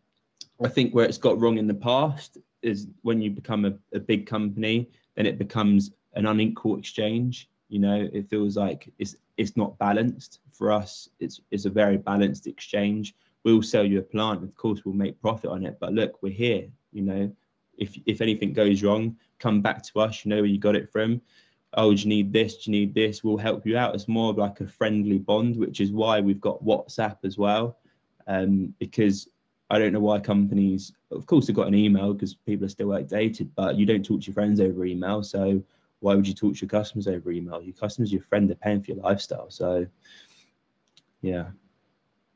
I think where it's got wrong in the past is when you become a, a big company, then it becomes an unequal exchange. You know, it feels like it's it's not balanced for us. It's it's a very balanced exchange. We'll sell you a plant, of course, we'll make profit on it. But look, we're here. You know, if if anything goes wrong, come back to us. You know where you got it from. Oh, do you need this? Do you need this? We'll help you out. It's more of like a friendly bond, which is why we've got WhatsApp as well. Um, because I don't know why companies, of course, they've got an email because people are still outdated, but you don't talk to your friends over email. So why would you talk to your customers over email? Your customers, your friend, they're paying for your lifestyle. So, yeah.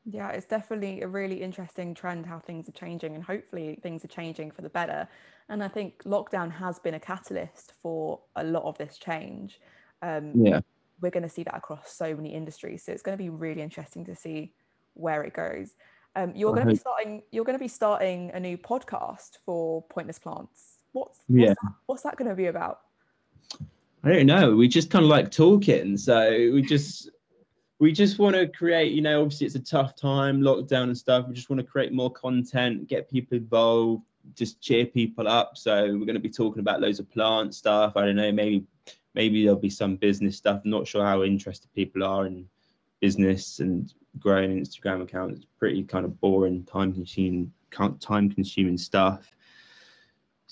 Yeah, it's definitely a really interesting trend how things are changing, and hopefully things are changing for the better. And I think lockdown has been a catalyst for a lot of this change. Um, yeah, we're going to see that across so many industries, so it's going to be really interesting to see where it goes. Um, you're going to be starting. You're going to be starting a new podcast for Pointless Plants. What's, what's yeah. That, what's that going to be about? I don't know. We just kind of like talking. So we just we just want to create, you know, obviously it's a tough time, lockdown and stuff. We just want to create more content, get people involved, just cheer people up. So we're going to be talking about loads of plant stuff. I don't know, maybe maybe there'll be some business stuff. I'm not sure how interested people are in business and growing an Instagram account. It's pretty kind of boring, time consuming, time consuming stuff.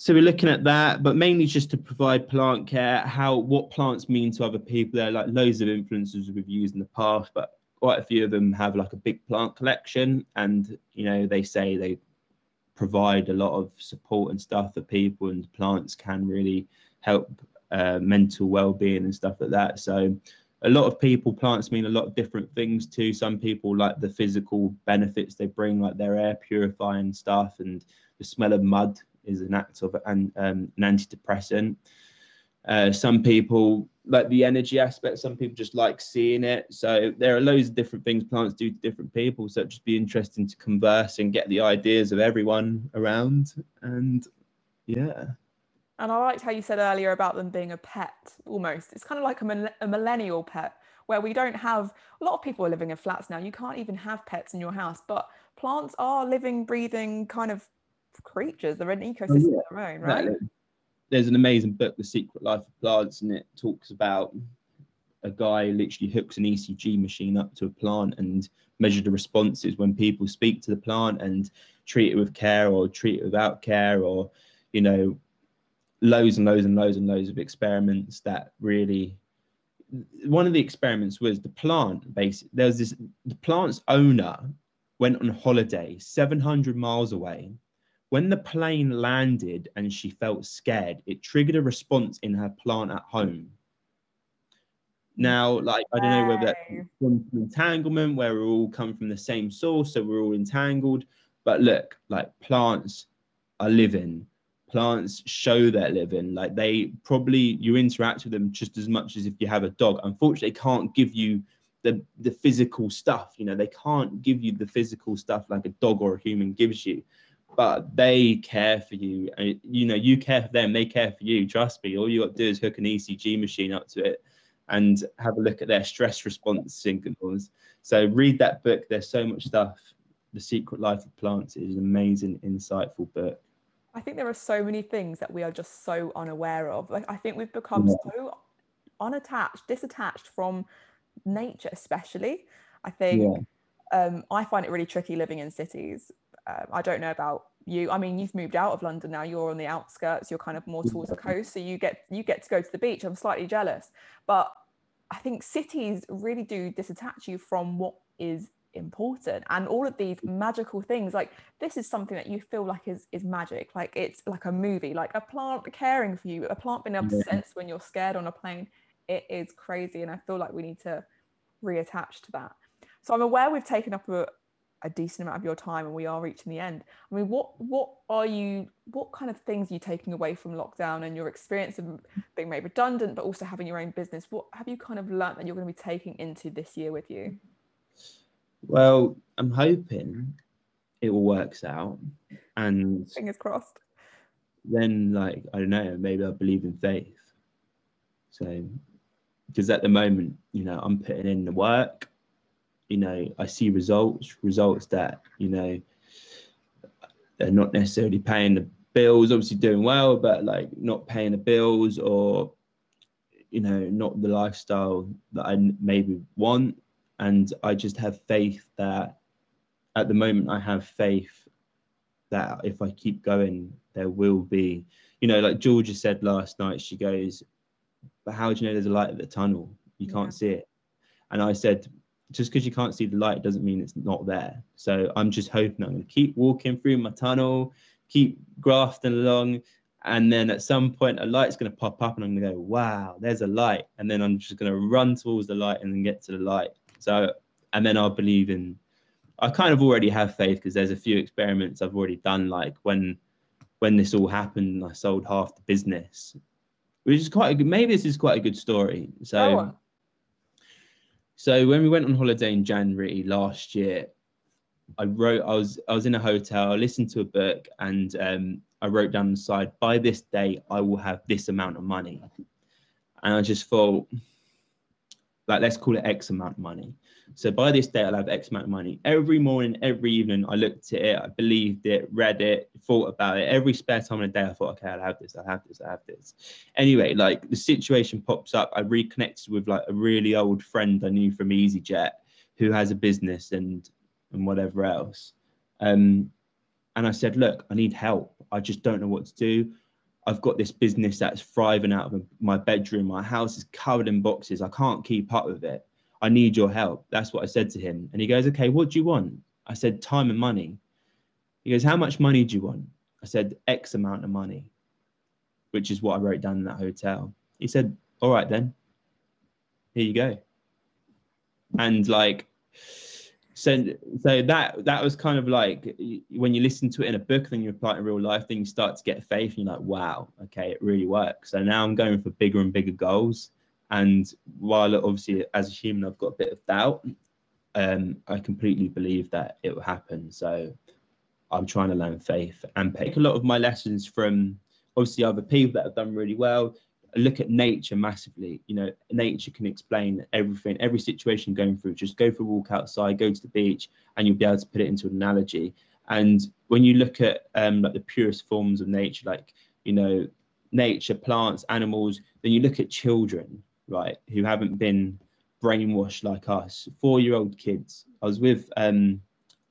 So we're looking at that, but mainly just to provide plant care, how what plants mean to other people. There are like loads of influencers we've used in the past, but quite a few of them have like a big plant collection, and you know they say they provide a lot of support and stuff for people, and plants can really help uh, mental well-being and stuff like that. So a lot of people plants mean a lot of different things to some people like the physical benefits they bring like their air purifying stuff and the smell of mud is an act of an, um, an antidepressant. Uh, some people like the energy aspect. Some people just like seeing it. So there are loads of different things plants do to different people. So it'd just be interesting to converse and get the ideas of everyone around. And yeah. And I liked how you said earlier about them being a pet almost. It's kind of like a, a millennial pet where we don't have a lot of people are living in flats now. You can't even have pets in your house, but plants are living, breathing kind of creatures. They're an oh, ecosystem oh, yeah. of their own, right? Exactly. There's an amazing book, The Secret Life of Plants, and it talks about a guy literally hooks an ECG machine up to a plant and measure the responses when people speak to the plant and treat it with care or treat it without care or you know loads and loads and loads and loads of experiments that really one of the experiments was the plant basically there was this the plant's owner went on holiday 700 miles away when the plane landed and she felt scared, it triggered a response in her plant at home. Now, like, I don't know whether that's quantum entanglement, where we all come from the same source, so we're all entangled. But look, like, plants are living. Plants show they're living. Like, they probably, you interact with them just as much as if you have a dog. Unfortunately, they can't give you the, the physical stuff. You know, they can't give you the physical stuff like a dog or a human gives you but they care for you. And, you know, you care for them, they care for you. Trust me. All you got to do is hook an ECG machine up to it and have a look at their stress response signals. So read that book. There's so much stuff. The Secret Life of Plants is an amazing, insightful book. I think there are so many things that we are just so unaware of. Like I think we've become yeah. so unattached, disattached from nature, especially. I think yeah. um, I find it really tricky living in cities um, I don't know about you. I mean, you've moved out of London now. You're on the outskirts. You're kind of more towards the coast, so you get you get to go to the beach. I'm slightly jealous, but I think cities really do disattach you from what is important and all of these magical things like this is something that you feel like is is magic like it's like a movie like a plant caring for you a plant being able to sense when you're scared on a plane it is crazy and i feel like we need to reattach to that so i'm aware we've taken up a, a decent amount of your time and we are reaching the end. I mean what what are you what kind of things are you taking away from lockdown and your experience of being made redundant but also having your own business? What have you kind of learned that you're going to be taking into this year with you? Well i'm hoping it all works out and fingers crossed. then like i don't know maybe i believe in faith. So because at the moment you know i'm putting in the work you know, I see results, results that, you know, they're not necessarily paying the bills, obviously doing well, but like not paying the bills or, you know, not the lifestyle that I maybe want. And I just have faith that at the moment I have faith that if I keep going, there will be, you know, like Georgia said last night, she goes, but how do you know there's a light at the tunnel? You can't see it. And I said, just because you can't see the light doesn't mean it's not there. So I'm just hoping I'm going to keep walking through my tunnel, keep grafting along, and then at some point a light's going to pop up, and I'm going to go, "Wow, there's a light!" And then I'm just going to run towards the light and then get to the light. So, and then I'll believe in. I kind of already have faith because there's a few experiments I've already done, like when when this all happened, I sold half the business, which is quite a good. Maybe this is quite a good story. So. Oh, So when we went on holiday in January last year, I wrote. I was I was in a hotel. I listened to a book, and um, I wrote down the side. By this day, I will have this amount of money, and I just thought, like, let's call it X amount of money. So by this date, I'll have X amount of money. Every morning, every evening, I looked at it, I believed it, read it, thought about it. Every spare time in the day, I thought, okay, I'll have this, I'll have this, I'll have this. Anyway, like the situation pops up. I reconnected with like a really old friend I knew from EasyJet who has a business and and whatever else. Um, and I said, look, I need help. I just don't know what to do. I've got this business that's thriving out of my bedroom. My house is covered in boxes. I can't keep up with it. I need your help. That's what I said to him. And he goes, Okay, what do you want? I said, Time and money. He goes, How much money do you want? I said, X amount of money, which is what I wrote down in that hotel. He said, All right, then. Here you go. And like, so so that that was kind of like when you listen to it in a book then you apply it in real life then you start to get faith and you're like wow okay it really works so now i'm going for bigger and bigger goals and while obviously as a human i've got a bit of doubt um, i completely believe that it will happen so i'm trying to learn faith and take a lot of my lessons from obviously other people that have done really well look at nature massively. You know, nature can explain everything, every situation going through. Just go for a walk outside, go to the beach, and you'll be able to put it into an analogy. And when you look at um, like the purest forms of nature, like you know, nature, plants, animals, then you look at children, right, who haven't been brainwashed like us. Four-year-old kids. I was with um,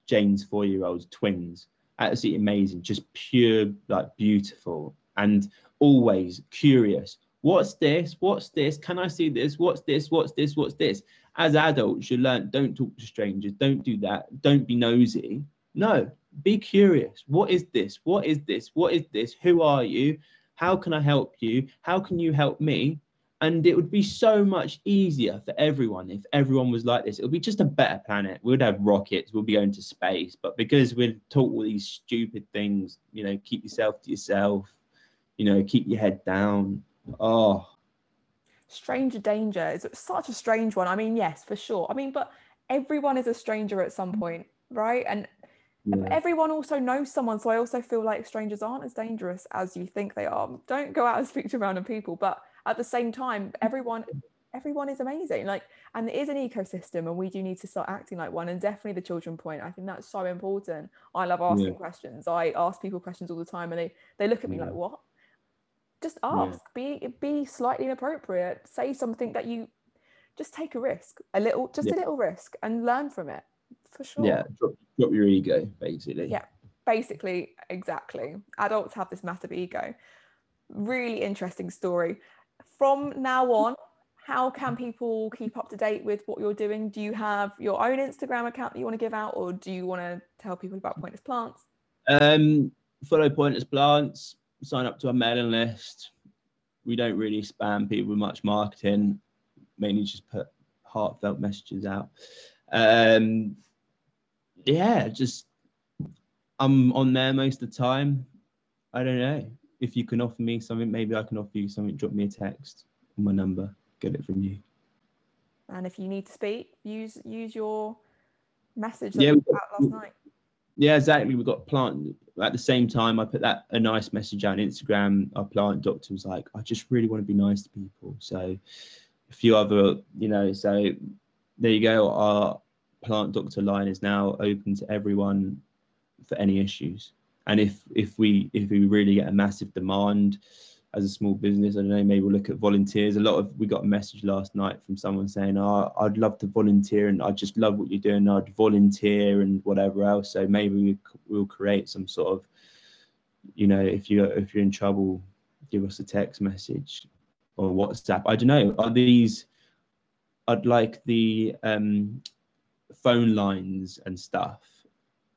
Jane's four-year-old twins. Absolutely amazing, just pure, like beautiful, and always curious What's this? What's this? Can I see this? What's this? What's this? What's this? As adults, you learn don't talk to strangers, don't do that, don't be nosy. No, be curious. What is this? What is this? What is this? Who are you? How can I help you? How can you help me? And it would be so much easier for everyone if everyone was like this. It would be just a better planet. We'd have rockets, we'll be going to space. But because we're taught all these stupid things, you know, keep yourself to yourself, you know, keep your head down, Oh. Stranger danger is such a strange one. I mean, yes, for sure. I mean, but everyone is a stranger at some point, right? And yeah. everyone also knows someone. So I also feel like strangers aren't as dangerous as you think they are. Don't go out and speak to random people. But at the same time, mm. everyone everyone is amazing like and it is an ecosystem and we do need to start acting like one and definitely the children point i think that's so important. I love asking yeah. questions. I ask people questions all the time and they they look at me yeah. like what? Just ask yeah. be be slightly inappropriate say something that you just take a risk a little just a little risk and learn from it for sure. Yeah drop, drop your ego basically. Yeah basically exactly. Adults have this massive ego. Really interesting story from now on how can people keep up to date with what you're doing do you have your own instagram account that you want to give out or do you want to tell people about pointless plants um follow pointless plants sign up to our mailing list. We don't really spam people with much marketing, mainly just put heartfelt messages out. Um, yeah, just I'm on there most of the time. I don't know. If you can offer me something, maybe I can offer you something. Drop me a text on my number. Get it from you. And if you need to speak, use use your message that yeah, you last night. Yeah, exactly. We've got plant at the same time. I put that a nice message out on Instagram. Our plant doctor was like, I just really want to be nice to people. So a few other, you know, so there you go. Our plant doctor line is now open to everyone for any issues. And if if we if we really get a massive demand, as a small business. I don't know, maybe we'll look at volunteers. A lot of we got a message last night from someone saying, "Oh, I'd love to volunteer, and I just love what you're doing. I'd volunteer and whatever else." So maybe we, we'll create some sort of, you know, if you if you're in trouble, give us a text message or WhatsApp. I don't know. Are these? I'd like the um, phone lines and stuff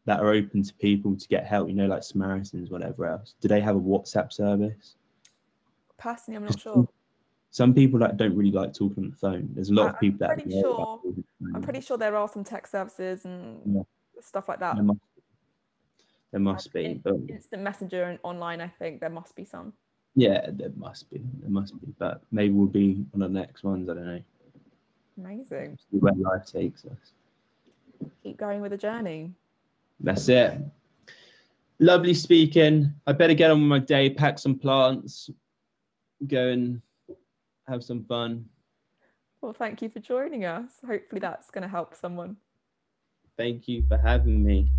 that are open to people to get help. You know, like Samaritans, whatever else. Do they have a WhatsApp service? Personally, I'm not sure. Some people like don't really like talking on the phone. There's a lot I, of people that. Pretty sure, I'm pretty sure there are some tech services and yeah. stuff like that. There must, there must be. But... Instant messenger and online, I think there must be some. Yeah, there must be. There must be. But maybe we'll be on the next ones. I don't know. Amazing. See where life takes us. Keep going with the journey. That's it. Lovely speaking. I better get on with my day, pack some plants, go and have some fun. Well, thank you for joining us. Hopefully, that's going to help someone. Thank you for having me.